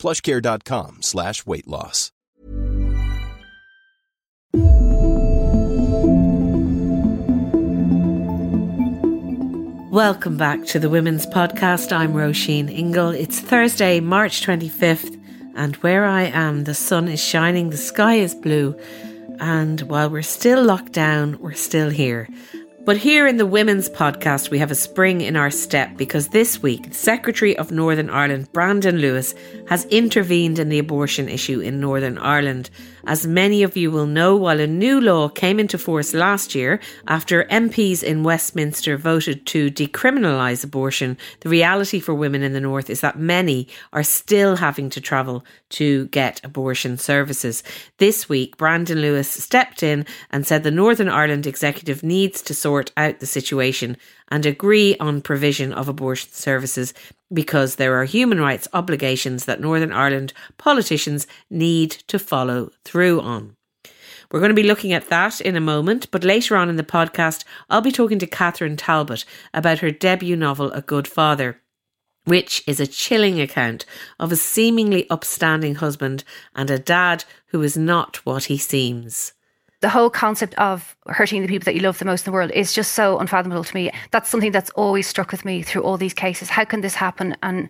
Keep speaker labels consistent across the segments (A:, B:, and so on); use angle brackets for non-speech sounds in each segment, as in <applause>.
A: plushcare.com slash weight loss.
B: Welcome back to the Women's Podcast. I'm Roisin Ingle. It's Thursday, March 25th, and where I am, the sun is shining, the sky is blue, and while we're still locked down, we're still here. But here in the Women's Podcast, we have a spring in our step because this week, Secretary of Northern Ireland, Brandon Lewis, has intervened in the abortion issue in Northern Ireland. As many of you will know, while a new law came into force last year after MPs in Westminster voted to decriminalise abortion, the reality for women in the North is that many are still having to travel to get abortion services. This week, Brandon Lewis stepped in and said the Northern Ireland executive needs to sort out the situation and agree on provision of abortion services because there are human rights obligations that Northern Ireland politicians need to follow through on. We're going to be looking at that in a moment, but later on in the podcast, I'll be talking to Catherine Talbot about her debut novel, A Good Father which is a chilling account of a seemingly upstanding husband and a dad who is not what he seems
C: the whole concept of hurting the people that you love the most in the world is just so unfathomable to me. That's something that's always struck with me through all these cases. How can this happen? And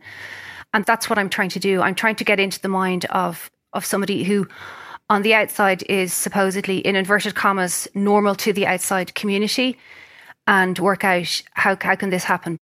C: and that's what I'm trying to do. I'm trying to get into the mind of of somebody who on the outside is supposedly in inverted commas normal to the outside community and work out how how can this happen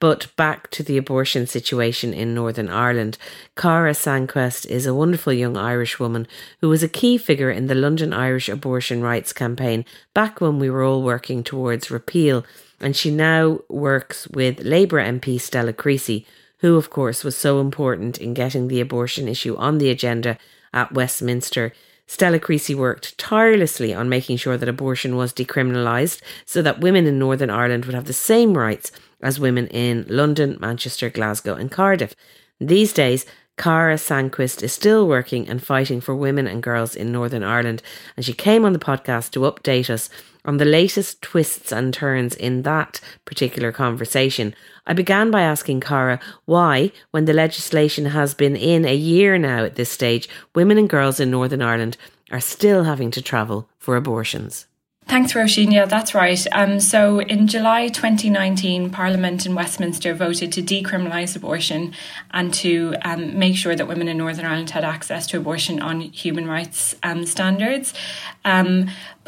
B: but back to the abortion situation in Northern Ireland. Cara Sanquest is a wonderful young Irish woman who was a key figure in the London Irish abortion rights campaign back when we were all working towards repeal. And she now works with Labour MP Stella Creasy, who, of course, was so important in getting the abortion issue on the agenda at Westminster. Stella Creasy worked tirelessly on making sure that abortion was decriminalised so that women in Northern Ireland would have the same rights as women in London, Manchester, Glasgow, and Cardiff. These days, Cara Sanquest is still working and fighting for women and girls in Northern Ireland, and she came on the podcast to update us on the latest twists and turns in that particular conversation. I began by asking Cara why, when the legislation has been in a year now at this stage, women and girls in Northern Ireland are still having to travel for abortions.
D: Thanks, Roisin. Yeah, that's right. Um, so in July 2019, Parliament in Westminster voted to decriminalise abortion and to um, make sure that women in Northern Ireland had access to abortion on human rights um, standards.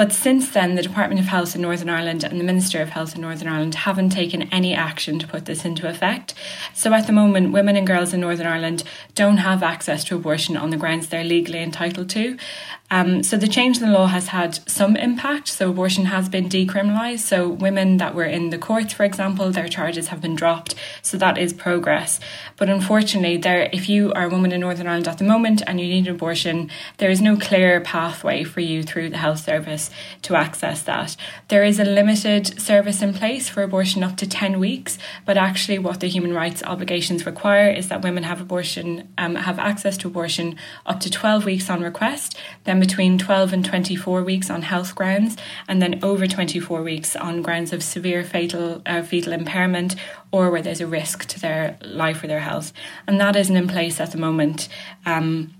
D: But since then, the Department of Health in Northern Ireland and the Minister of Health in Northern Ireland haven't taken any action to put this into effect. So at the moment, women and girls in Northern Ireland don't have access to abortion on the grounds they're legally entitled to. Um, so the change in the law has had some impact. So abortion has been decriminalised. So women that were in the courts, for example, their charges have been dropped. So that is progress. But unfortunately, there, if you are a woman in Northern Ireland at the moment and you need an abortion, there is no clear pathway for you through the health service to access that. There is a limited service in place for abortion up to 10 weeks, but actually, what the human rights obligations require is that women have abortion um, have access to abortion up to 12 weeks on request. Then between 12 and 24 weeks on health grounds, and then over 24 weeks on grounds of severe fatal uh, fetal impairment or where there's a risk to their life or their health. And that isn't in place at the moment. Um,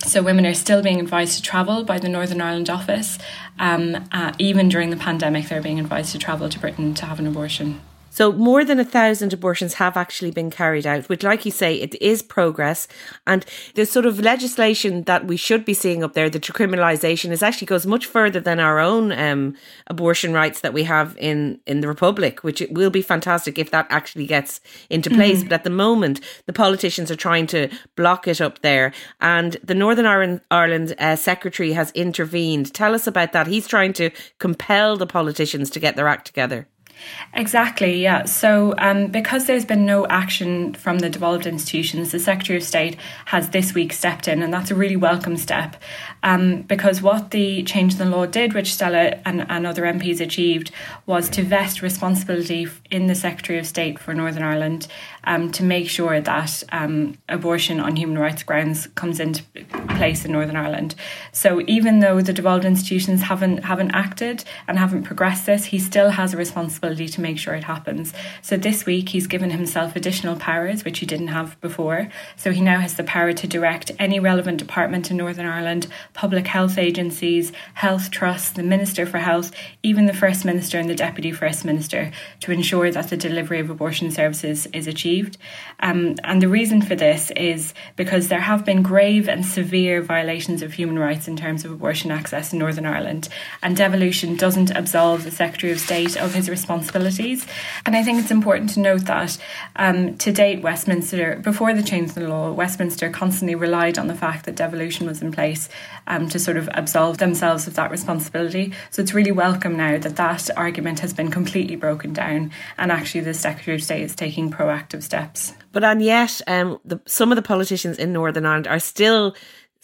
D: so women are still being advised to travel by the Northern Ireland office. Um, uh, even during the pandemic, they're being advised to travel to Britain to have an abortion.
B: So more than a thousand abortions have actually been carried out, which, like you say, it is progress. And the sort of legislation that we should be seeing up there, the decriminalisation, is actually goes much further than our own um, abortion rights that we have in in the republic, which it will be fantastic if that actually gets into place. Mm-hmm. But at the moment, the politicians are trying to block it up there, and the Northern Ireland, Ireland uh, secretary has intervened. Tell us about that. He's trying to compel the politicians to get their act together.
D: Exactly, yeah. So, um, because there's been no action from the devolved institutions, the Secretary of State has this week stepped in, and that's a really welcome step. Um, because what the change in the law did, which Stella and, and other MPs achieved, was to vest responsibility in the Secretary of State for Northern Ireland um, to make sure that um, abortion on human rights grounds comes into place in Northern Ireland. So, even though the devolved institutions haven't haven't acted and haven't progressed this, he still has a responsibility to make sure it happens. So this week he's given himself additional powers which he didn't have before. So he now has the power to direct any relevant department in Northern Ireland, public health agencies, health trusts, the Minister for Health, even the First Minister and the Deputy First Minister to ensure that the delivery of abortion services is achieved. Um, and the reason for this is because there have been grave and severe violations of human rights in terms of abortion access in Northern Ireland. And devolution doesn't absolve the Secretary of State of his responsibilities. And I think it's important to note that um, to date, Westminster, before the change in the law, Westminster constantly relied on the fact that devolution was in place um, to sort of absolve themselves of that responsibility. So it's really welcome now that that argument has been completely broken down and actually the Secretary of State is taking proactive steps.
B: But and yet, um, the, some of the politicians in Northern Ireland are still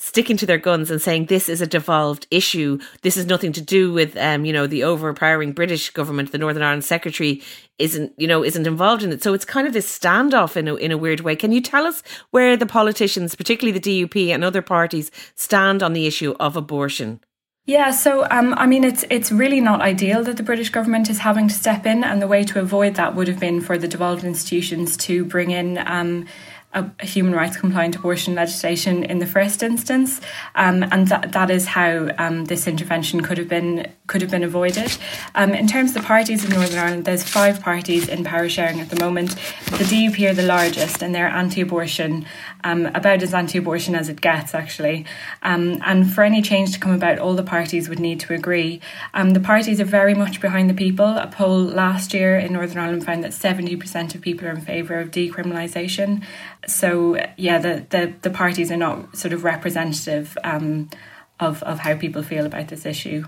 B: sticking to their guns and saying this is a devolved issue. This is nothing to do with, um, you know, the overpowering British government. The Northern Ireland Secretary isn't, you know, isn't involved in it. So it's kind of this standoff in a, in a weird way. Can you tell us where the politicians, particularly the DUP and other parties, stand on the issue of abortion?
D: Yeah, so um, I mean, it's it's really not ideal that the British government is having to step in, and the way to avoid that would have been for the devolved institutions to bring in um, a, human rights compliant abortion legislation in the first instance, um, and that that is how um, this intervention could have been could have been avoided. Um, in terms of the parties in Northern Ireland, there's five parties in power sharing at the moment. The DUP are the largest, and they're anti-abortion, um, about as anti-abortion as it gets, actually. Um, and for any change to come about, all the parties would need to agree. Um, the parties are very much behind the people. A poll last year in Northern Ireland found that 70% of people are in favour of decriminalisation so yeah, the, the, the parties are not sort of representative um, of of how people feel about this issue.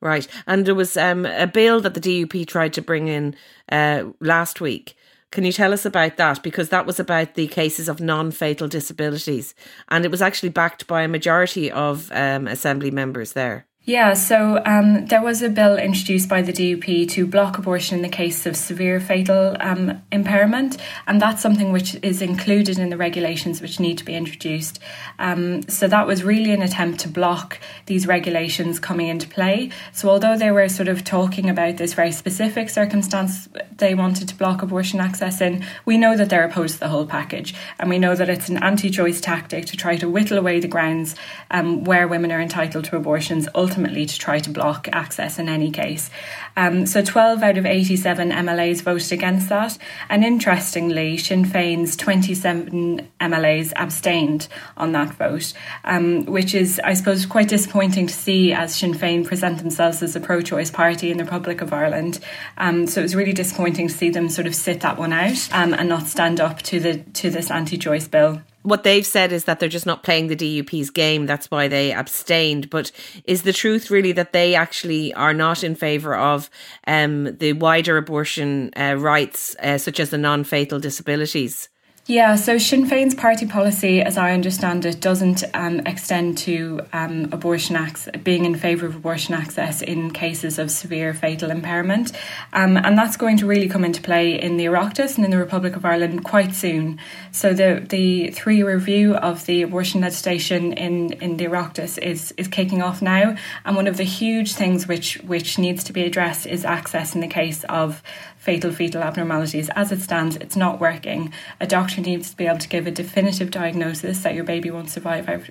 B: Right, and there was um, a bill that the DUP tried to bring in uh, last week. Can you tell us about that? Because that was about the cases of non fatal disabilities, and it was actually backed by a majority of um, Assembly members there.
D: Yeah, so um, there was a bill introduced by the DUP to block abortion in the case of severe fatal um, impairment, and that's something which is included in the regulations which need to be introduced. Um, so that was really an attempt to block these regulations coming into play. So although they were sort of talking about this very specific circumstance they wanted to block abortion access in, we know that they're opposed to the whole package, and we know that it's an anti-choice tactic to try to whittle away the grounds um, where women are entitled to abortions. Ultimately ultimately to try to block access in any case. Um, so 12 out of 87 MLAs voted against that. And interestingly, Sinn Féin's 27 MLAs abstained on that vote, um, which is, I suppose, quite disappointing to see as Sinn Féin present themselves as a pro choice party in the Republic of Ireland. Um, so it was really disappointing to see them sort of sit that one out um, and not stand up to the to this anti choice bill
B: what they've said is that they're just not playing the DUP's game. That's why they abstained. But is the truth really that they actually are not in favour of um, the wider abortion uh, rights, uh, such as the non fatal disabilities?
D: Yeah, so Sinn Féin's party policy, as I understand it, doesn't um, extend to um, abortion access, being in favour of abortion access in cases of severe fatal impairment. Um, and that's going to really come into play in the Oireachtas and in the Republic of Ireland quite soon. So the, the three review of the abortion legislation in, in the Oireachtas is, is kicking off now. And one of the huge things which, which needs to be addressed is access in the case of fatal fetal abnormalities. As it stands, it's not working. A doctor needs to be able to give a definitive diagnosis that your baby won't survive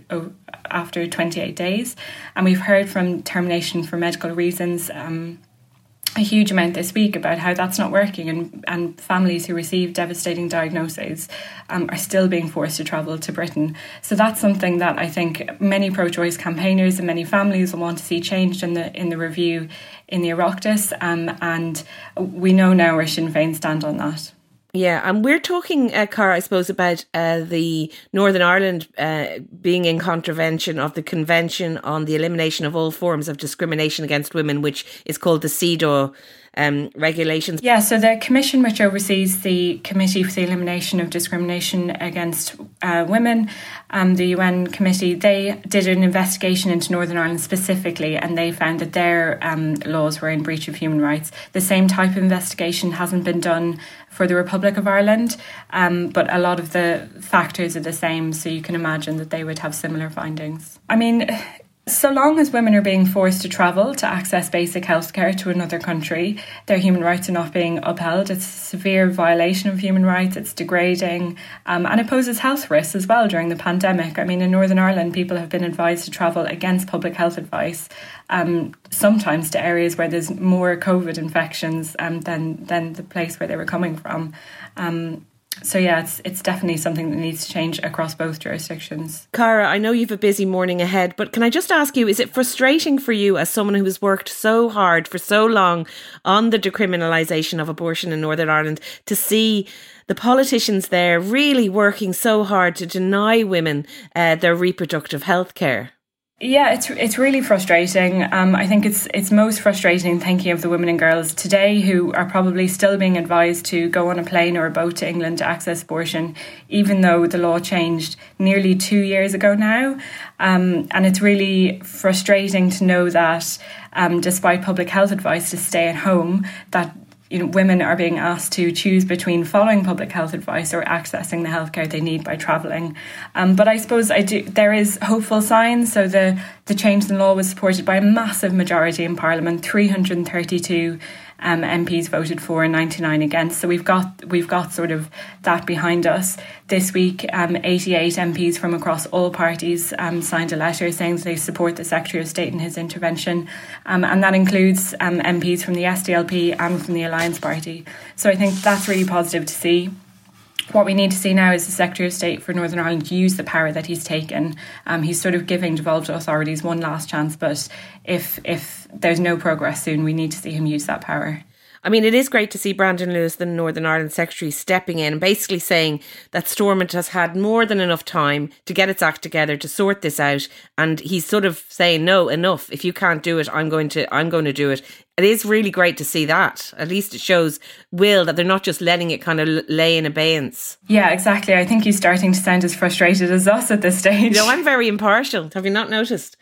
D: after 28 days. And we've heard from termination for medical reasons. Um, a huge amount this week about how that's not working and, and families who receive devastating diagnoses um, are still being forced to travel to Britain. So that's something that I think many pro-choice campaigners and many families will want to see changed in the in the review in the Oireachtas um, and we know now where Sinn Féin stand on that.
B: Yeah, and we're talking, uh, Cara, I suppose, about uh, the Northern Ireland uh, being in contravention of the Convention on the Elimination of All Forms of Discrimination Against Women, which is called the CEDAW um, regulations.
D: Yeah, so the commission, which oversees the Committee for the Elimination of Discrimination Against uh, Women, um, the UN committee, they did an investigation into Northern Ireland specifically, and they found that their um, laws were in breach of human rights. The same type of investigation hasn't been done for the Republic of Ireland, um, but a lot of the factors are the same, so you can imagine that they would have similar findings. I mean, so long as women are being forced to travel to access basic healthcare to another country, their human rights are not being upheld. It's a severe violation of human rights, it's degrading, um, and it poses health risks as well during the pandemic. I mean, in Northern Ireland, people have been advised to travel against public health advice, um, sometimes to areas where there's more COVID infections um, than, than the place where they were coming from. Um, so yeah, it's it's definitely something that needs to change across both jurisdictions.
B: Cara, I know you've a busy morning ahead, but can I just ask you, is it frustrating for you as someone who has worked so hard for so long on the decriminalisation of abortion in Northern Ireland to see the politicians there really working so hard to deny women uh, their reproductive health care?
D: Yeah, it's it's really frustrating. Um, I think it's it's most frustrating thinking of the women and girls today who are probably still being advised to go on a plane or a boat to England to access abortion, even though the law changed nearly two years ago now. Um, and it's really frustrating to know that, um, despite public health advice to stay at home, that you know, women are being asked to choose between following public health advice or accessing the healthcare they need by travelling. Um, but I suppose I do. There is hopeful signs. So the the change in law was supported by a massive majority in Parliament, 332 um, MPs voted for and 99 against. So we've got we've got sort of that behind us. This week, um, 88 MPs from across all parties um, signed a letter saying they support the Secretary of State in his intervention, um, and that includes um, MPs from the SDLP and from the Alliance Party. So I think that's really positive to see what we need to see now is the Secretary of State for Northern Ireland use the power that he's taken. Um, he's sort of giving devolved authorities one last chance, but if if there's no progress soon, we need to see him use that power.
B: I mean, it is great to see Brandon Lewis, the Northern Ireland Secretary, stepping in and basically saying that Stormont has had more than enough time to get its act together to sort this out, and he's sort of saying, "No, enough. If you can't do it, I'm going to. I'm going to do it." It is really great to see that. At least it shows will that they're not just letting it kind of lay in abeyance.
D: Yeah, exactly. I think he's starting to sound as frustrated as us at this stage.
B: You know, I'm very impartial. Have you not noticed?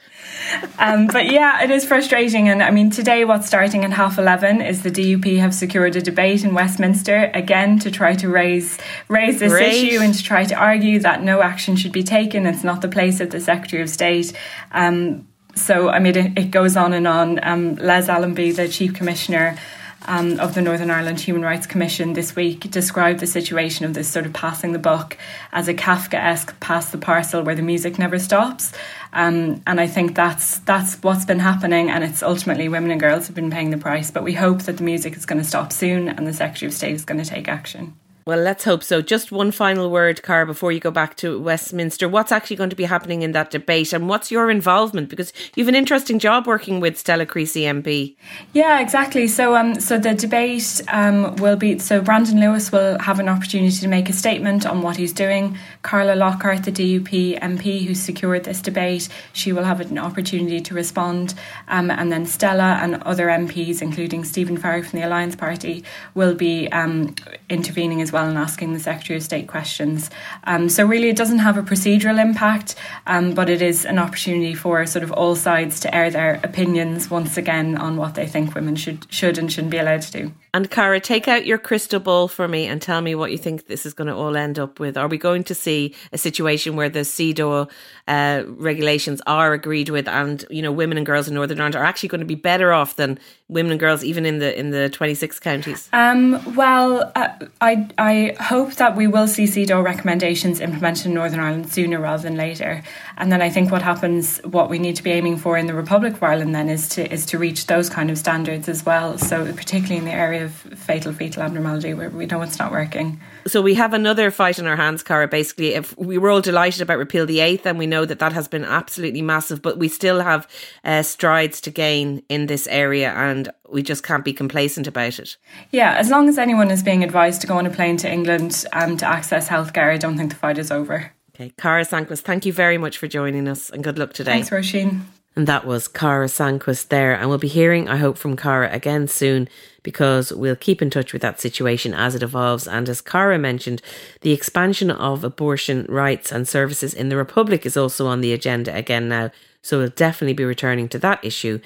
D: um, but yeah, it is frustrating. And I mean, today, what's starting at half 11 is the DUP have secured a debate in Westminster again to try to raise raise this Great. issue and to try to argue that no action should be taken. It's not the place of the Secretary of State. Um, so, I mean, it, it goes on and on. Um, Les Allamby, the Chief Commissioner, um, of the Northern Ireland Human Rights Commission this week described the situation of this sort of passing the buck as a Kafkaesque pass the parcel where the music never stops. Um, and I think that's that's what's been happening, and it's ultimately women and girls have been paying the price. But we hope that the music is going to stop soon, and the Secretary of State is going to take action.
B: Well, let's hope so. Just one final word, Car, before you go back to Westminster. What's actually going to be happening in that debate and what's your involvement? Because you've an interesting job working with Stella Creasy MP.
D: Yeah, exactly. So um, so the debate um, will be so Brandon Lewis will have an opportunity to make a statement on what he's doing. Carla Lockhart, the DUP MP who secured this debate, she will have an opportunity to respond. Um, and then Stella and other MPs, including Stephen Farry from the Alliance Party, will be um, intervening as well and asking the Secretary of State questions. Um, so really, it doesn't have a procedural impact, um, but it is an opportunity for sort of all sides to air their opinions once again on what they think women should should and shouldn't be allowed to do.
B: And Cara, take out your crystal ball for me and tell me what you think this is going to all end up with. Are we going to see a situation where the CEDAW uh, regulations are agreed with, and you know, women and girls in Northern Ireland are actually going to be better off than women and girls even in the in the twenty six counties?
D: Um, well, uh, I I hope that we will see CEDAW recommendations implemented in Northern Ireland sooner rather than later. And then I think what happens, what we need to be aiming for in the Republic of Ireland then is to is to reach those kind of standards as well. So particularly in the area of fatal fetal abnormality where we know it's not working.
B: So we have another fight in our hands, Cara. Basically, if we were all delighted about repeal the eighth, and we know that that has been absolutely massive, but we still have uh, strides to gain in this area, and we just can't be complacent about it.
D: Yeah, as long as anyone is being advised to go on a plane to England um, to access healthcare, I don't think the fight is over.
B: Okay, Cara Sanquest, thank you very much for joining us, and good luck today.
D: Thanks, Roisin.
B: And that was Cara Sanquest there. And we'll be hearing, I hope, from Cara again soon because we'll keep in touch with that situation as it evolves. And as Cara mentioned, the expansion of abortion rights and services in the Republic is also on the agenda again now. So we'll definitely be returning to that issue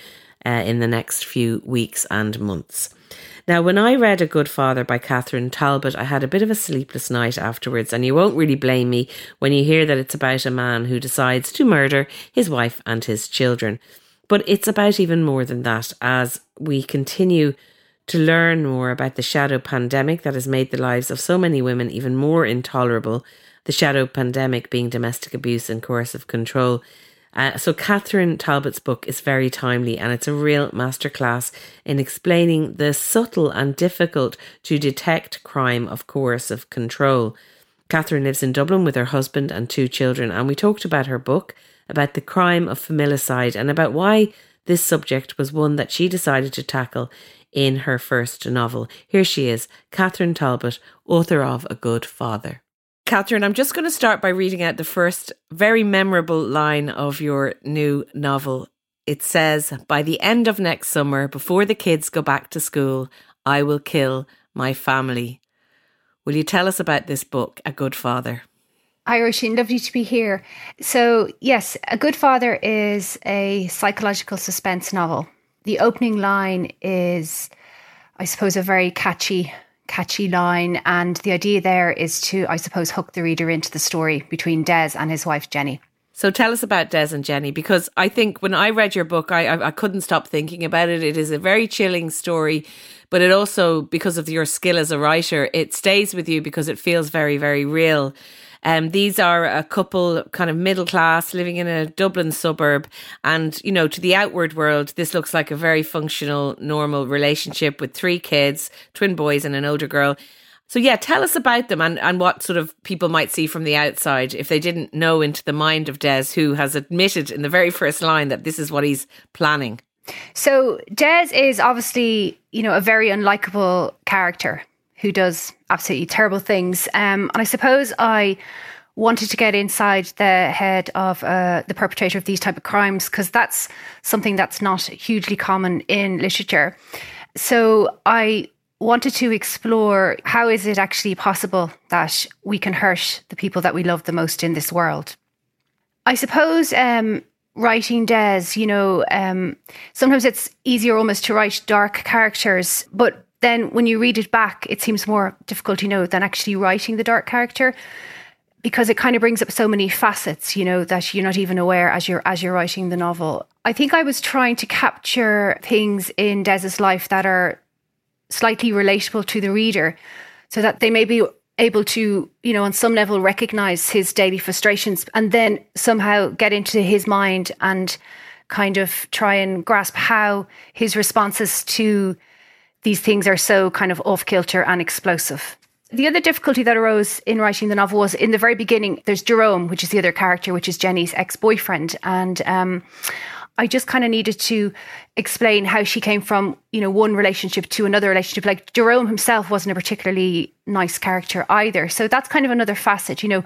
B: uh, in the next few weeks and months. Now, when I read A Good Father by Catherine Talbot, I had a bit of a sleepless night afterwards, and you won't really blame me when you hear that it's about a man who decides to murder his wife and his children. But it's about even more than that as we continue to learn more about the shadow pandemic that has made the lives of so many women even more intolerable. The shadow pandemic being domestic abuse and coercive control. Uh, so, Catherine Talbot's book is very timely and it's a real masterclass in explaining the subtle and difficult to detect crime of coercive control. Catherine lives in Dublin with her husband and two children, and we talked about her book, about the crime of familicide, and about why this subject was one that she decided to tackle in her first novel. Here she is, Catherine Talbot, author of A Good Father. Catherine, I'm just going to start by reading out the first very memorable line of your new novel. It says, By the end of next summer, before the kids go back to school, I will kill my family. Will you tell us about this book, A Good Father?
C: Hi, Roisin. Lovely to be here. So, yes, A Good Father is a psychological suspense novel. The opening line is, I suppose, a very catchy catchy line. And the idea there is to, I suppose, hook the reader into the story between Des and his wife, Jenny.
B: So tell us about Des and Jenny, because I think when I read your book, I, I, I couldn't stop thinking about it. It is a very chilling story, but it also, because of your skill as a writer, it stays with you because it feels very, very real. Um, these are a couple kind of middle class living in a Dublin suburb. And, you know, to the outward world, this looks like a very functional, normal relationship with three kids, twin boys and an older girl. So, yeah, tell us about them and, and what sort of people might see from the outside if they didn't know into the mind of Des, who has admitted in the very first line that this is what he's planning.
C: So, Des is obviously, you know, a very unlikable character who does absolutely terrible things. Um, and I suppose I wanted to get inside the head of uh, the perpetrator of these type of crimes because that's something that's not hugely common in literature. So I wanted to explore how is it actually possible that we can hurt the people that we love the most in this world. I suppose um, writing Des, you know, um, sometimes it's easier almost to write dark characters, but then when you read it back, it seems more difficult, you know, than actually writing the dark character because it kind of brings up so many facets, you know, that you're not even aware as you're as you're writing the novel. I think I was trying to capture things in Des's life that are slightly relatable to the reader so that they may be able to, you know, on some level recognize his daily frustrations and then somehow get into his mind and kind of try and grasp how his responses to these things are so kind of off kilter and explosive. The other difficulty that arose in writing the novel was in the very beginning, there's Jerome, which is the other character, which is Jenny's ex boyfriend. And um, I just kind of needed to explain how she came from, you know, one relationship to another relationship. Like Jerome himself wasn't a particularly nice character either. So that's kind of another facet, you know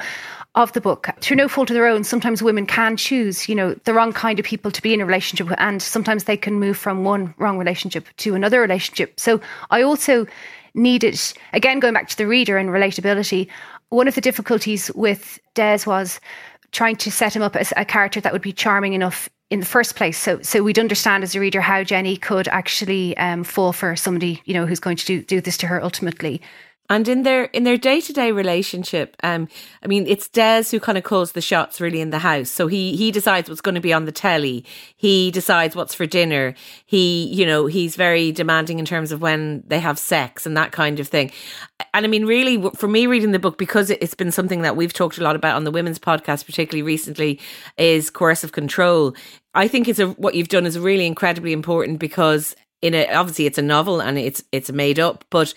C: of the book. Through no fault of their own, sometimes women can choose, you know, the wrong kind of people to be in a relationship with, and sometimes they can move from one wrong relationship to another relationship. So I also needed, again, going back to the reader and relatability, one of the difficulties with Des was trying to set him up as a character that would be charming enough in the first place. So, so we'd understand as a reader how Jenny could actually um, fall for somebody, you know, who's going to do, do this to her ultimately.
B: And in their in their day to day relationship, um, I mean, it's Des who kind of calls the shots really in the house. So he he decides what's going to be on the telly. He decides what's for dinner. He, you know, he's very demanding in terms of when they have sex and that kind of thing. And I mean, really, for me, reading the book because it's been something that we've talked a lot about on the women's podcast, particularly recently, is coercive control. I think it's a what you've done is really incredibly important because in a obviously it's a novel and it's it's made up, but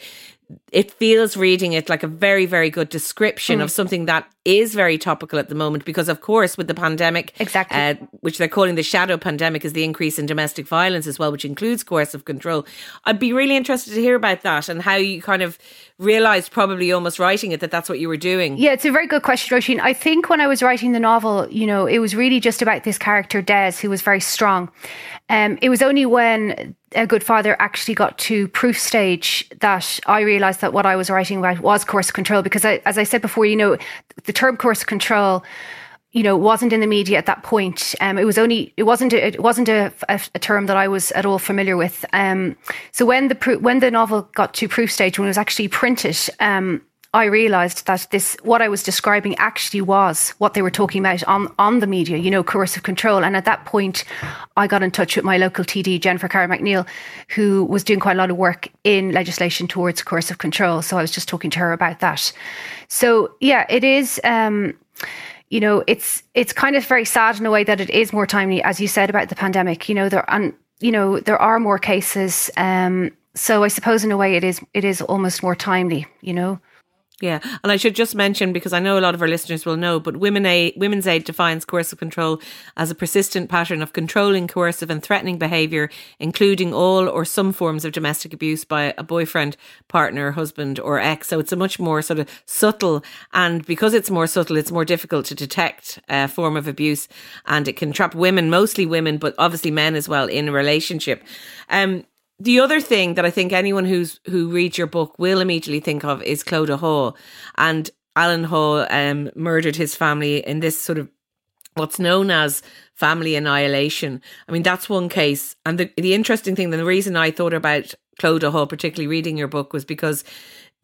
B: it feels reading it like a very, very good description mm. of something that is very topical at the moment because, of course, with the pandemic,
C: exactly, uh,
B: which they're calling the shadow pandemic, is the increase in domestic violence as well, which includes coercive control. I'd be really interested to hear about that and how you kind of realized, probably almost writing it, that that's what you were doing.
C: Yeah, it's a very good question, Roisin. I think when I was writing the novel, you know, it was really just about this character Des, who was very strong. Um, it was only when a good father actually got to proof stage that I realized that what I was writing about was coercive control. Because I, as I said before, you know, the term coercive control you know, wasn't in the media at that point. Um, it was only, it wasn't, it wasn't a, a, a, term that I was at all familiar with. Um, so when the when the novel got to proof stage, when it was actually printed, um, I realised that this, what I was describing actually was what they were talking about on, on the media, you know, coercive control. And at that point, I got in touch with my local TD, Jennifer Carroll MacNeill, who was doing quite a lot of work in legislation towards coercive control. So I was just talking to her about that. So yeah, it is, um, you know, it's, it's kind of very sad in a way that it is more timely, as you said about the pandemic, you know, there, and, you know, there are more cases. Um, so I suppose in a way it is, it is almost more timely, you know.
B: Yeah, and I should just mention because I know a lot of our listeners will know, but Women Aid, Women's Aid defines coercive control as a persistent pattern of controlling, coercive, and threatening behaviour, including all or some forms of domestic abuse by a boyfriend, partner, husband, or ex. So it's a much more sort of subtle, and because it's more subtle, it's more difficult to detect a form of abuse, and it can trap women, mostly women, but obviously men as well, in a relationship. Um, the other thing that I think anyone who's who reads your book will immediately think of is Clodagh Hawe. And Alan Hawe um, murdered his family in this sort of what's known as family annihilation. I mean, that's one case. And the, the interesting thing, the reason I thought about Clodagh Hawe, particularly reading your book, was because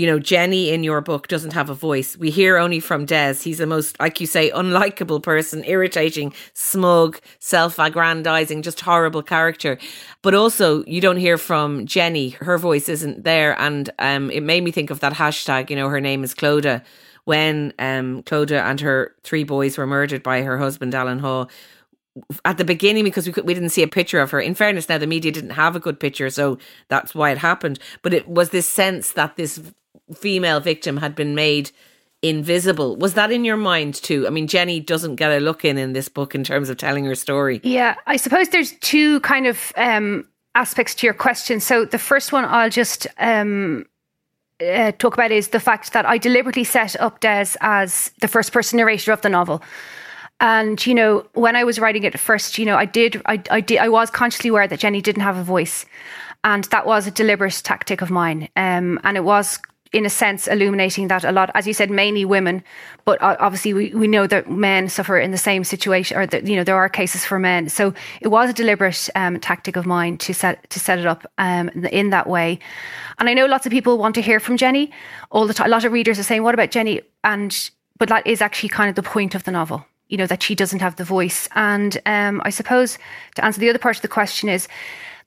B: you know, Jenny in your book doesn't have a voice. We hear only from Des. He's the most, like you say, unlikable person, irritating, smug, self aggrandizing, just horrible character. But also, you don't hear from Jenny. Her voice isn't there. And um, it made me think of that hashtag, you know, her name is Clodagh. When um, Clodagh and her three boys were murdered by her husband, Alan Hawe, at the beginning because we could, we didn't see a picture of her. In fairness, now the media didn't have a good picture, so that's why it happened. But it was this sense that this female victim had been made invisible. Was that in your mind too? I mean, Jenny doesn't get a look in in this book in terms of telling her story.
C: Yeah, I suppose there's two kind of um, aspects to your question. So the first one I'll just um, uh, talk about is the fact that I deliberately set up Des as the first person narrator of the novel. And you know, when I was writing it first, you know, I did, I, I did, I was consciously aware that Jenny didn't have a voice, and that was a deliberate tactic of mine. Um, and it was in a sense, illuminating that a lot, as you said, mainly women, but obviously we, we know that men suffer in the same situation, or that you know there are cases for men. So it was a deliberate um, tactic of mine to set to set it up um, in that way. And I know lots of people want to hear from Jenny all the time. A lot of readers are saying, "What about Jenny?" And but that is actually kind of the point of the novel. You know that she doesn't have the voice. And um, I suppose to answer the other part of the question is,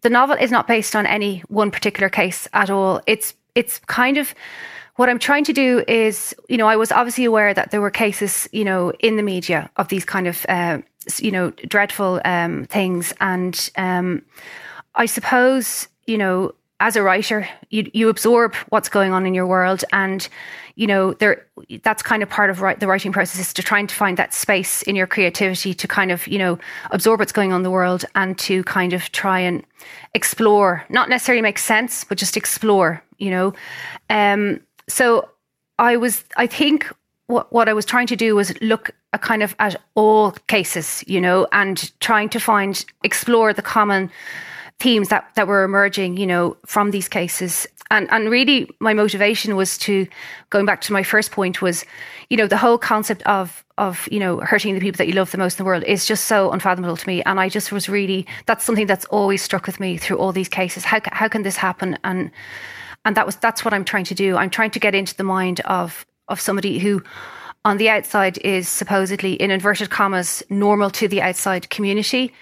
C: the novel is not based on any one particular case at all. It's it's kind of what I'm trying to do is, you know, I was obviously aware that there were cases, you know, in the media of these kind of, uh, you know, dreadful um, things, and um, I suppose, you know, as a writer, you you absorb what's going on in your world, and you know, there that's kind of part of write, the writing process is to trying to find that space in your creativity to kind of, you know, absorb what's going on in the world and to kind of try and explore, not necessarily make sense, but just explore, you know. Um, so I was, I think what, what I was trying to do was look a kind of at all cases, you know, and trying to find, explore the common themes that, that were emerging, you know, from these cases. And and really my motivation was to going back to my first point was, you know, the whole concept of of, you know, hurting the people that you love the most in the world is just so unfathomable to me. And I just was really that's something that's always struck with me through all these cases. How how can this happen? And and that was that's what I'm trying to do. I'm trying to get into the mind of of somebody who on the outside is supposedly in inverted commas normal to the outside community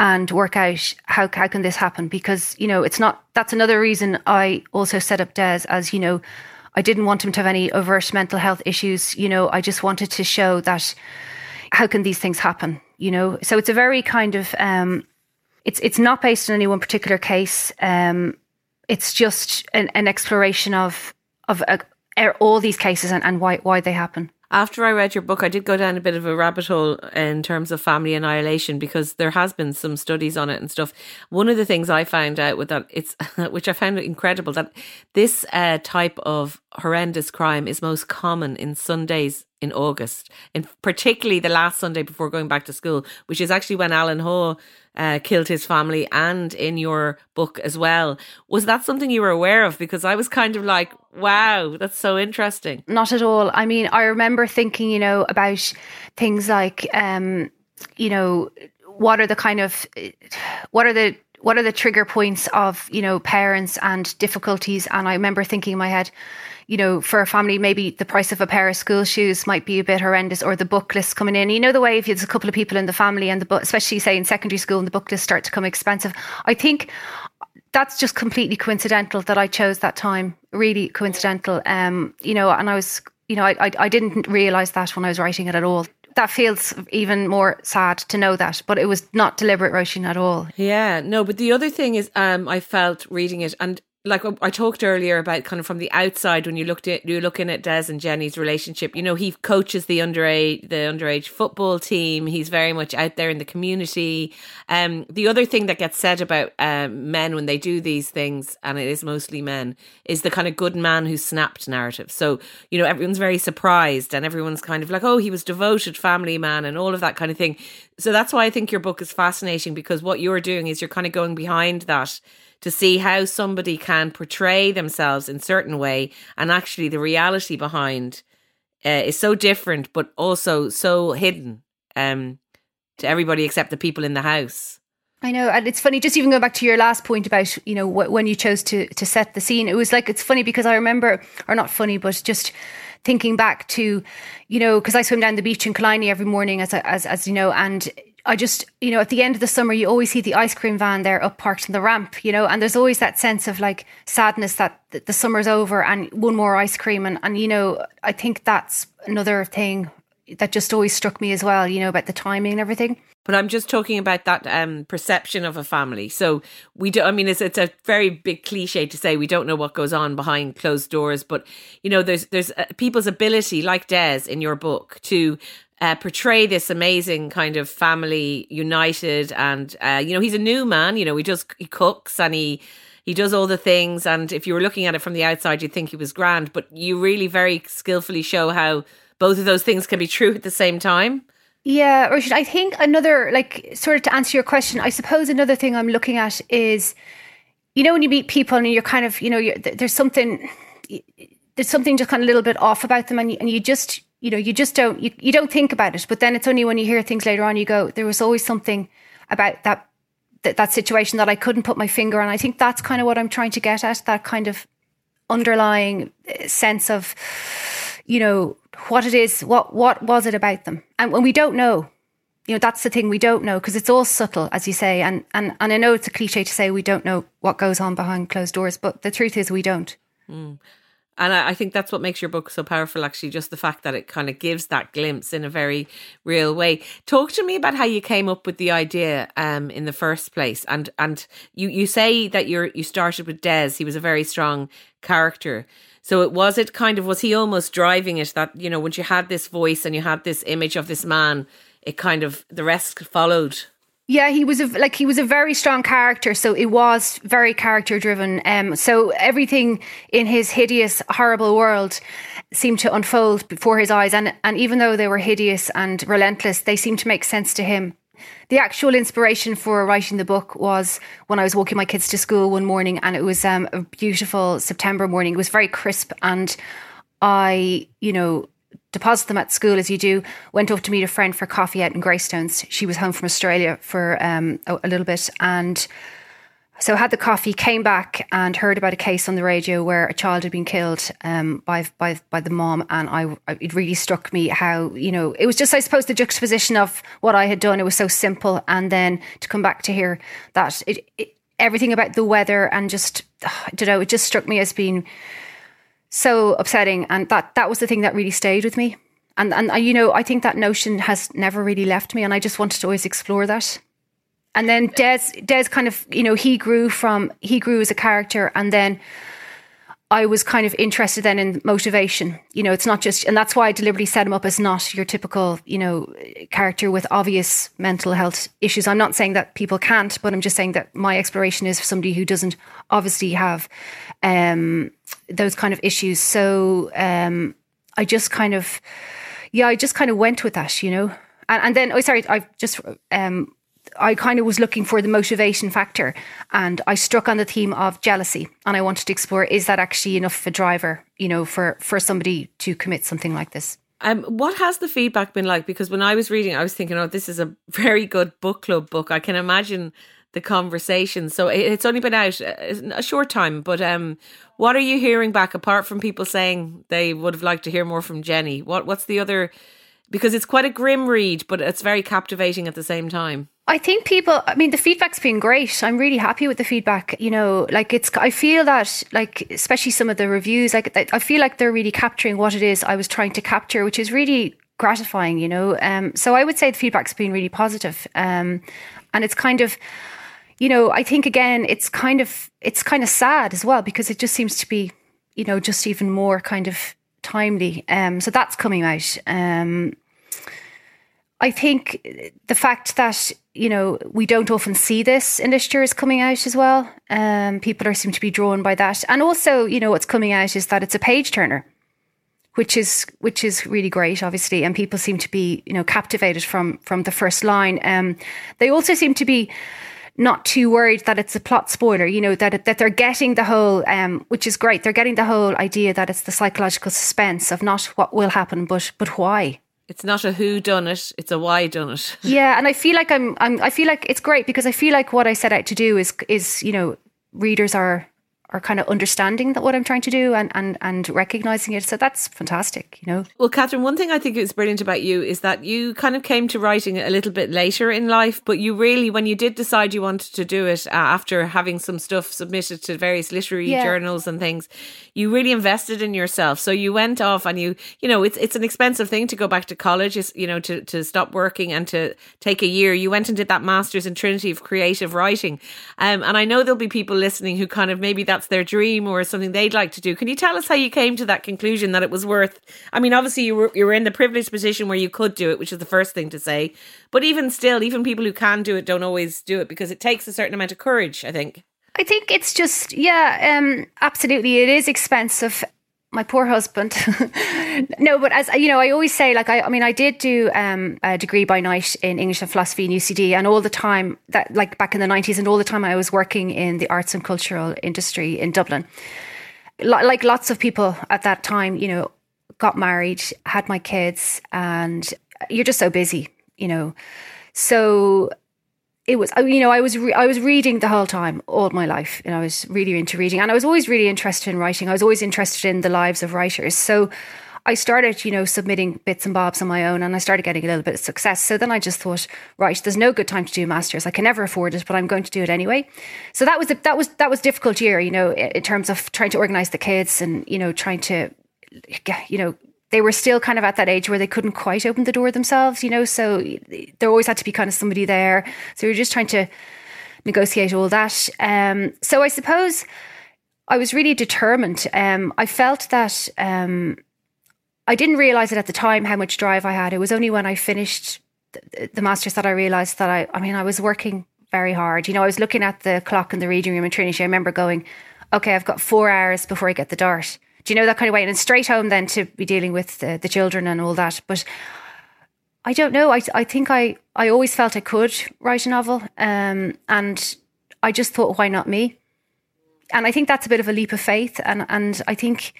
C: and work out how how can this happen? Because you know it's not that's another reason I also set up Des as you know I didn't want him to have any overt mental health issues. You know I just wanted to show that how can these things happen you know? So it's a very kind of um, it's it's not based on any one particular case. Um, it's just an, an exploration of of uh, all these cases and, and why why they happen
B: after I read your book, I did go down a bit of a rabbit hole in terms of family annihilation because there has been some studies on it and stuff. One of the things I found out with that, it's <laughs> which I found incredible that this uh, type of horrendous crime is most common in Sundays in August, in particularly the last Sunday before going back to school, which is actually when Alan Hawe uh, killed his family, and in your book as well. Was that something you were aware of? Because I was kind of like, wow, that's so interesting.
C: Not at all. I mean, I remember thinking, you know, about things like, um, you know, what are the kind of, what are the what are the trigger points of you know parents and difficulties and i remember thinking in my head you know, for a family, maybe the price of a pair of school shoes might be a bit horrendous, or the book list coming in. You know, the way if there's a couple of people in the family and the book, especially say in secondary school, and the book lists start to come expensive. I think that's just completely coincidental that I chose that time. Really coincidental. Um, you know, and I was, you know, I, I, I didn't realize that when I was writing it at all that feels even more sad to know that, but it was not deliberate Roisin at all.
B: Yeah, no, but the other thing is, um, I felt reading it, and like I talked earlier about kind of from the outside when you looked at you're looking at Des and Jenny's relationship. You know, he coaches the underage the underage football team. He's very much out there in the community. Um, the other thing that gets said about um, men when they do these things, and it is mostly men, is the kind of good man who snapped narrative. So you know, everyone's very surprised, and everyone's kind of like, oh, he was devoted family man, and all of that kind of thing. So that's why I think your book is fascinating because what you're doing is you're kind of going behind that to see how somebody can portray themselves in certain way and actually the reality behind uh, is so different but also so hidden um, to everybody except the people in the house
C: I know, and it's funny. Just even going back to your last point about you know when you chose to to set the scene, it was like it's funny because I remember, or not funny, but just thinking back to, you know, because I swim down the beach in Killiney every morning, as as as you know, and I just, you know, at the end of the summer, you always see the ice cream van there up parked on the ramp, you know, and there's always that sense of like sadness that the summer's over and one more ice cream. And, and, you know, I think that's another thing that just always struck me as well, you know, about the timing and everything.
B: But I'm just talking about that um, perception of a family. So we do. I mean, it's it's a very big cliche to say we don't know what goes on behind closed doors. But you know, there's there's uh, people's ability, like Des in your book, to uh, portray this amazing kind of family united and uh, you know he's a new man you know he just he cooks and he he does all the things. And if you were looking at it from the outside you'd think he was grand but you really very skillfully show how both of those things can be true at the same time.
C: Yeah Roisin, I think another like sort of to answer your question I suppose another thing I'm looking at is you know when you meet people and you're kind of you know there's something there's something just kind of a little bit off about them and you, and you just you know, you just don't you, you don't think about it. But then it's only when you hear things later on you go, there was always something about that that, that situation that I couldn't put my finger on. I think that's kind of what I'm trying to get at, that kind of underlying uh, sense of, you know, what it is, what what was it about them? And when we don't know, you know, that's the thing we don't know because it's all subtle, as you say. And and and I know it's a cliche to say we don't know what goes on behind closed doors, but the truth is we don't.
B: Mm. And I, I think that's what makes your book so powerful, actually, just the fact that it kind of gives that glimpse in a very real way. Talk to me about how you came up with the idea um, in the first place. And and you, you say that you're you started with Des, he was a very strong character. So it was it kind of was he almost driving it that, you know, once you had this voice and you had this image of this man, it kind of the rest followed.
C: Yeah, he was a, like he was a very strong character, so it was very character driven. Um, so everything in his hideous, horrible world seemed to unfold before his eyes, and and even though they were hideous and relentless, they seemed to make sense to him. The actual inspiration for writing the book was when I was walking my kids to school one morning, and it was um, a beautiful September morning. It was very crisp, and I, you know, deposit them at school as you do. Went off to meet a friend for coffee out in Greystones. She was home from Australia for um, a, a, little bit, and so had the coffee. Came back and heard about a case on the radio where a child had been killed um, by by by the mom, and I it really struck me how you know it was just I suppose the juxtaposition of what I had done. It was so simple, and then to come back to hear that it, it everything about the weather and just <sighs> I don't know it just struck me as being so upsetting. And that that was the thing that really stayed with me. And and you know, I think that notion has never really left me, and I just wanted to always explore that. And then Des Des kind of you know he grew from he grew as a character, and then I was kind of interested then in motivation. You know, it's not just, and that's why I deliberately set him up as not your typical, you know, character with obvious mental health issues. I'm not saying that people can't, but I'm just saying that my exploration is for somebody who doesn't obviously have um, those kind of issues. So um, I just kind of, yeah, I just kind of went with that, you know. And, and then, oh, sorry, I've just um, I kind of was looking for the motivation factor and I struck on the theme of jealousy and I wanted to explore is that actually enough of a driver, you know, for, for somebody to commit something like this?
B: Um, what has the feedback been like? Because when I was reading, I was thinking, oh, this is a <laughs> very good book club book. I can imagine the conversation. So it's only been out uh, a short time, but um, what are you hearing back apart from people saying they would have liked to hear more from Jenny? What What's the other? Because it's quite a grim read, but it's very captivating at the same time.
C: I think people, I mean, the feedback's been great. I'm really happy with the feedback. You know, like it's, I feel that, like, especially some of the reviews, like, I feel like they're really capturing what it is I was trying to capture, which is really gratifying, you know. Um, so I would say the feedback's been really positive. Um, and it's kind of, you know, I think again, it's kind of, it's kind of sad as well because it just seems to be, you know, just even more kind of timely. Um, so that's coming out. Um, I think the fact that you know we don't often see this in literature coming out as well. Um, people are seem to be drawn by that, and also you know what's coming out is that it's a page turner, which is which is really great, obviously, and people seem to be you know captivated from from the first line. Um, they also seem to be not too worried that it's a plot spoiler, you know, that that they're getting the whole, um, which is great. They're getting the whole idea that it's the psychological suspense of not what will happen, but but why.
B: It's not a who done it; it's a why done it. <laughs>
C: Yeah, and I feel like I'm, I'm. I feel like it's great because I feel like what I set out to do is, is you know, readers are are kind of understanding that what I'm trying to do and, and, and recognizing it. So that's fantastic, you know.
B: Well, Catherine, one thing I think is brilliant about you is that you kind of came to writing a little bit later in life, but you really, when you did decide you wanted to do it uh, after having some stuff submitted to various literary yeah. journals and things, you really invested in yourself. So you went off and you, you know, it's it's an expensive thing to go back to college, is you know, to to stop working and to take a year. You went and did that masters in Trinity of creative writing, um, and I know there'll be people listening who kind of maybe that that's their dream or something they'd like to do. Can you tell us how you came to that conclusion that it was worth? I mean, obviously you were you were in the privileged position where you could do it, which is the first thing to say. But even still, even people who can do it don't always do it because it takes a certain amount of courage. I think.
C: I think it's just yeah, um, absolutely. It is expensive my poor husband. <laughs> no, but as you know, I always say, like, I, I mean, I did do um, a degree by night in English and philosophy in UCD, and all the time that, like, back in the nineties, and all the time I was working in the arts and cultural industry in Dublin. Like lots of people at that time, you know, got married, had my kids, and you're just so busy, you know. So it was oh, you know I was re- I was reading the whole time all my life and I was really into reading and I was always really interested in writing. I was always interested in the lives of writers. So I started you know submitting bits and bobs on my own and I started getting a little bit of success. So then I just thought right there's no good time to do masters. I can never afford it but I'm going to do it anyway. So that was a, that was that was difficult year you know in terms of trying to organize the kids and you know trying to you know they were still kind of at that age where they couldn't quite open the door themselves, you know, so there always had to be kind of somebody there. So we are just trying to negotiate all that. Um, so I suppose I was really determined. Um, I felt that um, I didn't realize it at the time how much drive I had. It was only when I finished the, the masters that I realized that I, I mean, I was working very hard. You know, I was looking at the clock in the reading room in Trinity. I remember going, okay, I've got four hours before I get the dart you know that kind of way? And straight home then to be dealing with the, the children and all that. But I don't know. I I think I I always felt I could write a novel, um, and I just thought, why not me? And I think that's a bit of a leap of faith. And and I think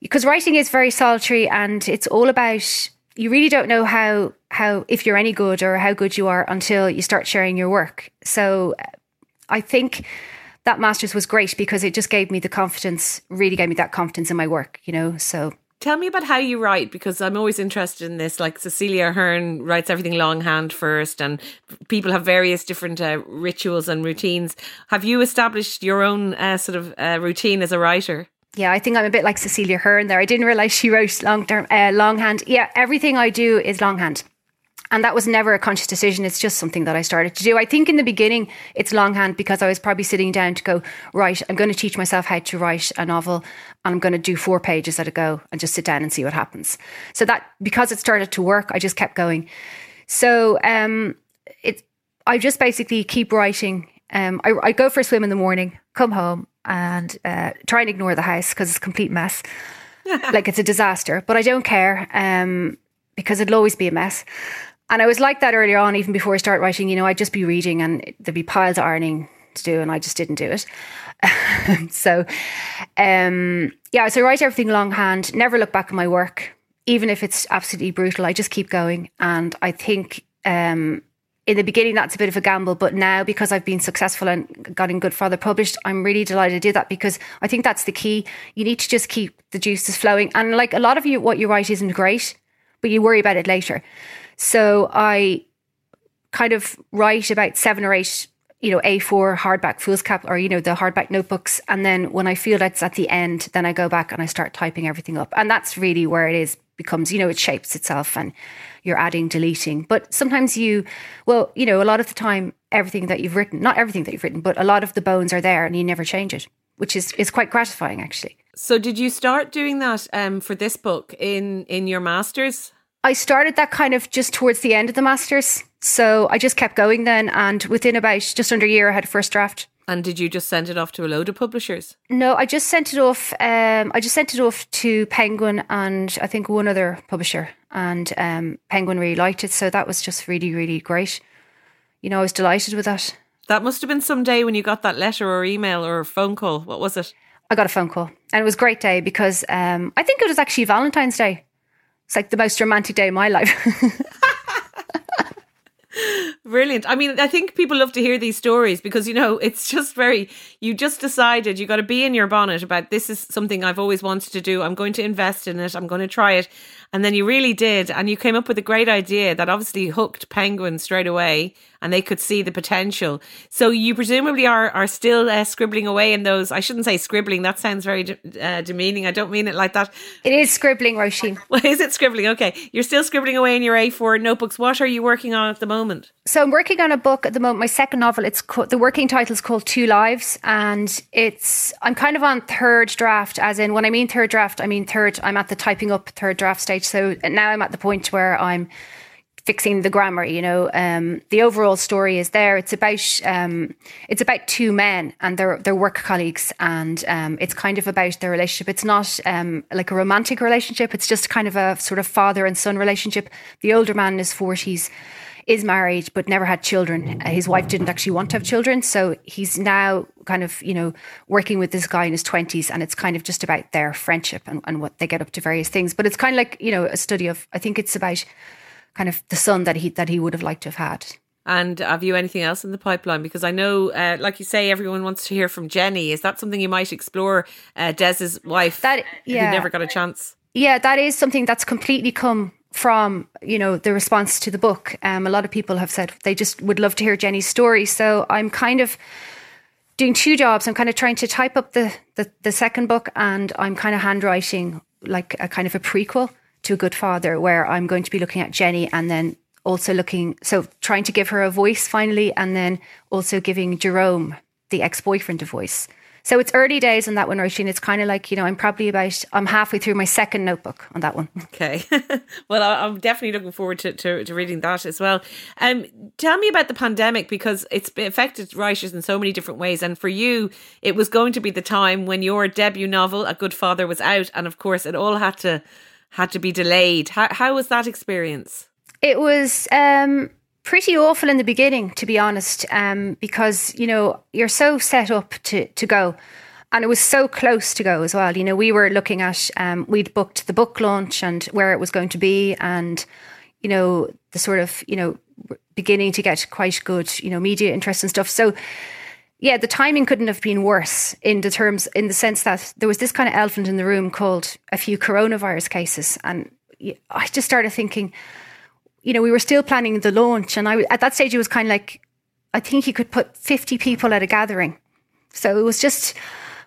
C: because writing is very solitary, and it's all about you really don't know how how if you're any good or how good you are until you start sharing your work. So I think that master's was great because it just gave me the confidence, really gave me that confidence in my work, you know. So
B: Tell me about how you write because I'm always interested in this. Like Cecelia Ahern writes everything longhand first, and people have various different uh, rituals and routines. Have you established your own uh, sort of uh, routine as a writer?
C: Yeah, I think I'm a bit like Cecelia Ahern there. I didn't realize she wrote long term uh, longhand. Yeah, everything I do is longhand. And that was never a conscious decision. It's just something that I started to do. I think in the beginning, it's longhand because I was probably sitting down to go, right, I'm going to teach myself how to write a novel and I'm going to do four pages at a go and just sit down and see what happens. So that, because it started to work, I just kept going. So um, it, I just basically keep writing. Um, I, I, go for a swim in the morning, come home, and uh, try and ignore the house because it's a complete mess. <laughs> like it's a disaster, but I don't care um, because it'll always be a mess. And I was like that earlier on, even before I start writing. You know, I'd just be reading and there'd be piles of ironing to do, and I just didn't do it. <laughs> so, um, yeah, so I write everything longhand, never look back at my work, even if it's absolutely brutal. I just keep going. And I think um, in the beginning, that's a bit of a gamble. But now, because I've been successful and gotten Good Father published, I'm really delighted to do that because I think that's the key. You need to just keep the juices flowing. And like a lot of you, what you write isn't great, but you worry about it later. So I kind of write about seven or eight, you know, A4 hardback foolscap or, you know, the hardback notebooks. And then when I feel that's at the end, then I go back and I start typing everything up. And that's really where it is becomes, you know, it shapes itself and you're adding, deleting. But sometimes you, well, you know, a lot of the time, everything that you've written, not everything that you've written, but a lot of the bones are there and you never change it, which is, is quite gratifying actually.
B: So did you start doing that um, for this book in, in your master's?
C: I started that kind of just towards the end of the masters. So I just kept going then. And within about just under a year, I had a first draft.
B: And did you just send it off to a load of publishers?
C: No, I just sent it off. Um, I just sent it off to Penguin and I think one other publisher. And um, Penguin really liked it. So that was just really, really great. You know, I was delighted with that.
B: That must have been some day when you got that letter or email or phone call. What was it?
C: I got a phone call. And it was a great day because um, I think it was actually Valentine's Day. It's like the most romantic day of my life. <laughs>
B: Brilliant. I mean, I think people love to hear these stories because, you know, it's just very, you just decided you got to be in your bonnet about this is something I've always wanted to do. I'm going to invest in it. I'm going to try it. And then you really did. And you came up with a great idea that obviously hooked penguins straight away and they could see the potential. So you presumably are are still uh, scribbling away in those. I shouldn't say scribbling. That sounds very de- uh, demeaning. I don't mean it like that.
C: It is scribbling, Roisin.
B: Well, <laughs> is it scribbling? Okay, you're still scribbling away in your A4 notebooks. What are you working on at the moment?
C: So I'm working on a book at the moment. My second novel. It's co- the working title is called Two Lives, and it's I'm kind of on third draft. As in, when I mean third draft, I mean third. I'm at the typing up third draft stage. So now I'm at the point where I'm fixing the grammar. You know, um, the overall story is there. It's about um, it's about two men and their their work colleagues, and um, it's kind of about their relationship. It's not um, like a romantic relationship. It's just kind of a sort of father and son relationship. The older man in his forties is married but never had children. Uh, his wife didn't actually want to have children, so he's now kind of you know working with this guy in his twenties, and it's kind of just about their friendship and, and what they get up to various things. But it's kind of like you know a study of. I think it's about kind of the son that he that he would have liked to have had.
B: And have you anything else in the pipeline? Because I know, uh, like you say, everyone wants to hear from Jenny. Is that something you might explore? Uh, Des's wife, that yeah, never got a chance.
C: Yeah, that is something that's completely come from you know the response to the book. Um, a lot of people have said they just would love to hear Jenny's story. So I'm kind of doing two jobs. I'm kind of trying to type up the the, the second book, and I'm kind of handwriting like a kind of a prequel to a good father where I'm going to be looking at Jenny and then also looking so trying to give her a voice finally and then also giving Jerome the ex-boyfriend a voice. So it's early days on that one, Roisin. It's kind of like, you know, I'm probably about, I'm halfway through my second notebook on that one. <laughs>
B: Okay. <laughs> well, I'm definitely looking forward to, to, to, reading that as well. Um, tell me about the pandemic because it's affected writers in so many different ways. And for you, it was going to be the time when your debut novel, A Good Father, was out. And of course, it all had to had to be delayed. How, how was that experience?
C: It was um, pretty awful in the beginning, to be honest, um, because you know you're so set up to to go, and it was so close to go as well. You know, we were looking at um, we'd booked the book launch and where it was going to be, and you know the sort of you know beginning to get quite good you know media interest and stuff. So yeah, the timing couldn't have been worse in the terms, in the sense that there was this kind of elephant in the room called a few coronavirus cases, and I just started thinking, you know, we were still planning the launch, and I at that stage it was kind of like, I think you could put fifty people at a gathering, so it was just.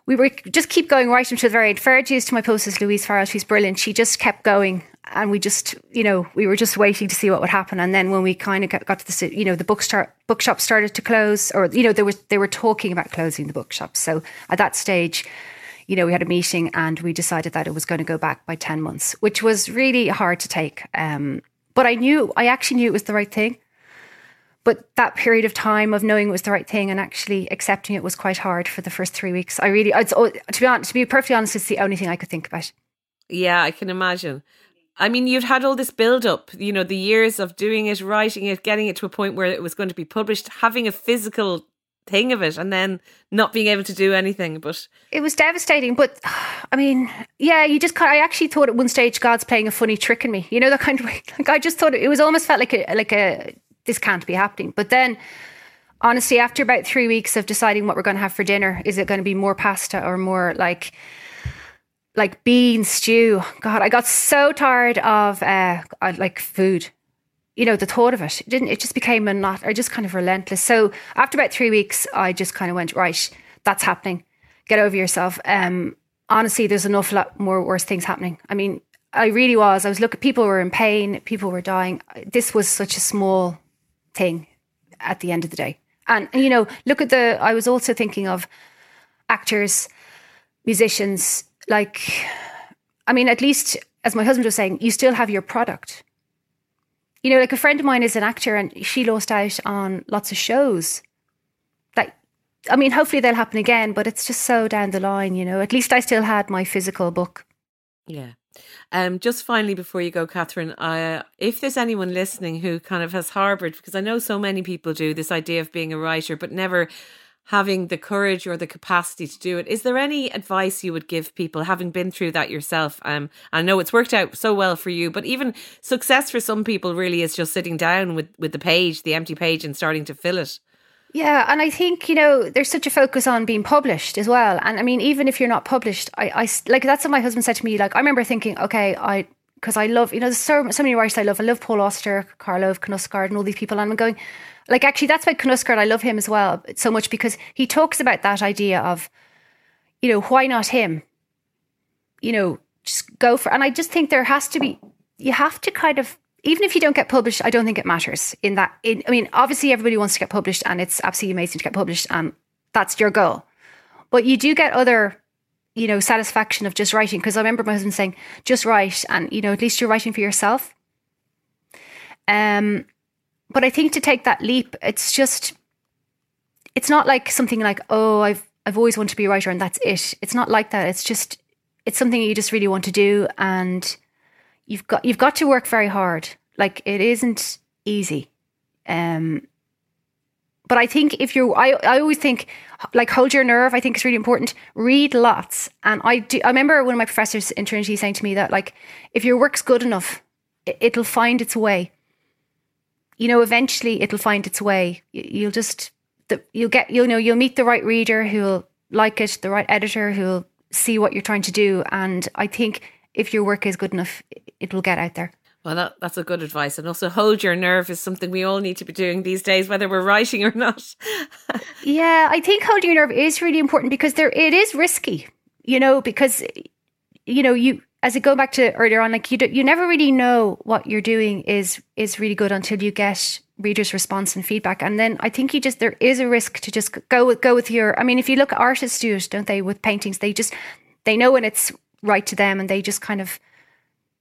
C: We were just keep going right until the very end. Fair to my posters, Louise Farrell. She's brilliant. She just kept going, and we just, you know, we were just waiting to see what would happen. And then when we kind of got, got to the, you know, the bookstore bookshop started to close, or you know, there was they were talking about closing the bookshop. So at that stage, you know, we had a meeting and we decided that it was going to go back by ten months, which was really hard to take. Um, but I knew, I actually knew it was the right thing. But that period of time of knowing it was the right thing and actually accepting it was quite hard for the first three weeks. I really, it's, to be honest, to be perfectly honest, it's the only thing I could think about.
B: Yeah, I can imagine. I mean, you'd had all this build up, you know, the years of doing it, writing it, getting it to a point where it was going to be published, having a physical thing of it, and then not being able to do anything. But
C: it was devastating. But I mean, yeah, you just. I actually thought at one stage God's playing a funny trick on me. You know, that kind of way. <laughs> Like I just thought it, it was almost felt like a like a this can't be happening. But then. Honestly, after about three weeks of deciding what we're going to have for dinner, is it going to be more pasta or more like like bean stew. God, I got so tired of uh, like food. You know, the thought of it, it didn't. It just became a not. I just kind of relentless. So after about three weeks, I just kind of went right. That's happening. Get over yourself. Um, honestly, there's an awful lot more worse things happening. I mean, I really was. I was looking. People were in pain. People were dying. This was such a small thing at the end of the day. And you know, look at the. I was also thinking of actors, musicians, like, I mean, at least as my husband was saying, you still have your product. You know, like a friend of mine is an actor and she lost out on lots of shows. Like, I mean, hopefully they'll happen again, but it's just so down the line, you know. At least I still had my physical book.
B: Yeah. Um, just finally, before you go, Catherine, uh, if there's anyone listening who kind of has harboured, because I know so many people do this idea of being a writer, but never having the courage or the capacity to do it. Is there any advice you would give people having been through that yourself? Um, I know it's worked out so well for you, but even success for some people really is just sitting down with, with the page, the empty page, and starting to fill it.
C: Yeah, and I think you know there's such a focus on being published as well. And I mean, even if you're not published, I, I like that's what my husband said to me. Like I remember thinking, okay, I because I love you know there's so so many writers I love. I love Paul Auster, Karl Knausgaard, and all these people. And I'm going, like actually that's why Knausgaard, I love him as well so much because he talks about that idea of, you know, why not him? You know, just go for and I just think there has to be you have to kind of even if you don't get published, I don't think it matters in that in, I mean, obviously everybody wants to get published and it's absolutely amazing to get published and that's your goal. But you do get other you know, satisfaction of just writing. Because I remember my husband saying, just write, and you know, at least you're writing for yourself. Um, but I think to take that leap, it's just, it's not like something like, oh, I've, I've always wanted to be a writer and that's it. It's not like that. It's just, it's something you just really want to do. And you've got, you've got to work very hard. Like it isn't easy. Um, but I think if you're, I, I always think like hold your nerve. I think it's really important. Read lots. And I do, I remember one of my professors in Trinity saying to me that like, if your work's good enough, it'll find its way you know, eventually it'll find its way. You'll just, you'll get, you know, you'll meet the right reader who'll like it, the right editor who'll see what you're trying to do. And I think if your work is good enough, it will get out there.
B: Well, that, that's a good advice. And also, hold your nerve is something we all need to be doing these days, whether we're writing or not. <laughs>
C: yeah, I think holding your nerve is really important because there it is risky, you know, because you know you as it go back to earlier on, like you do, you never really know what you're doing is is really good until you get readers' response and feedback. And then I think you just there is a risk to just go with go with your. I mean, if you look, at artists do it, don't they? With paintings, they just they know when it's right to them, and they just kind of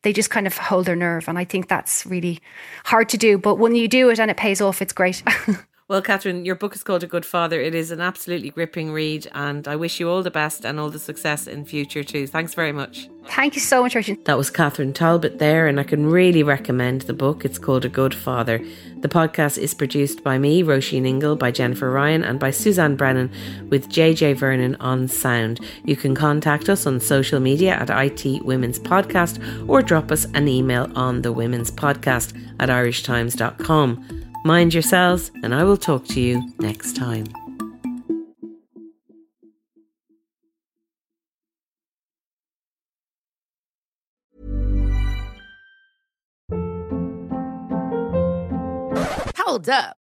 C: they just kind of hold their nerve. And I think that's really hard to do. But when you do it and it pays off, it's great. <laughs>
B: Well, Catherine, your book is called A Good Father. It is an absolutely gripping read, and I wish you all the best and all the success in future too. Thanks very much.
C: Thank you so much, Richard.
B: That was Catherine Talbot there, and I can really recommend the book. It's called A Good Father. The podcast is produced by me, Roisin Ingle, by Jennifer Ryan, and by Suzanne Brennan, with JJ Vernon on sound. You can contact us on social media at IT Women's Podcast or drop us an email on the Women's Podcast at irishtimes.com. Mind yourselves, and I will talk to you next time.
E: Hold up.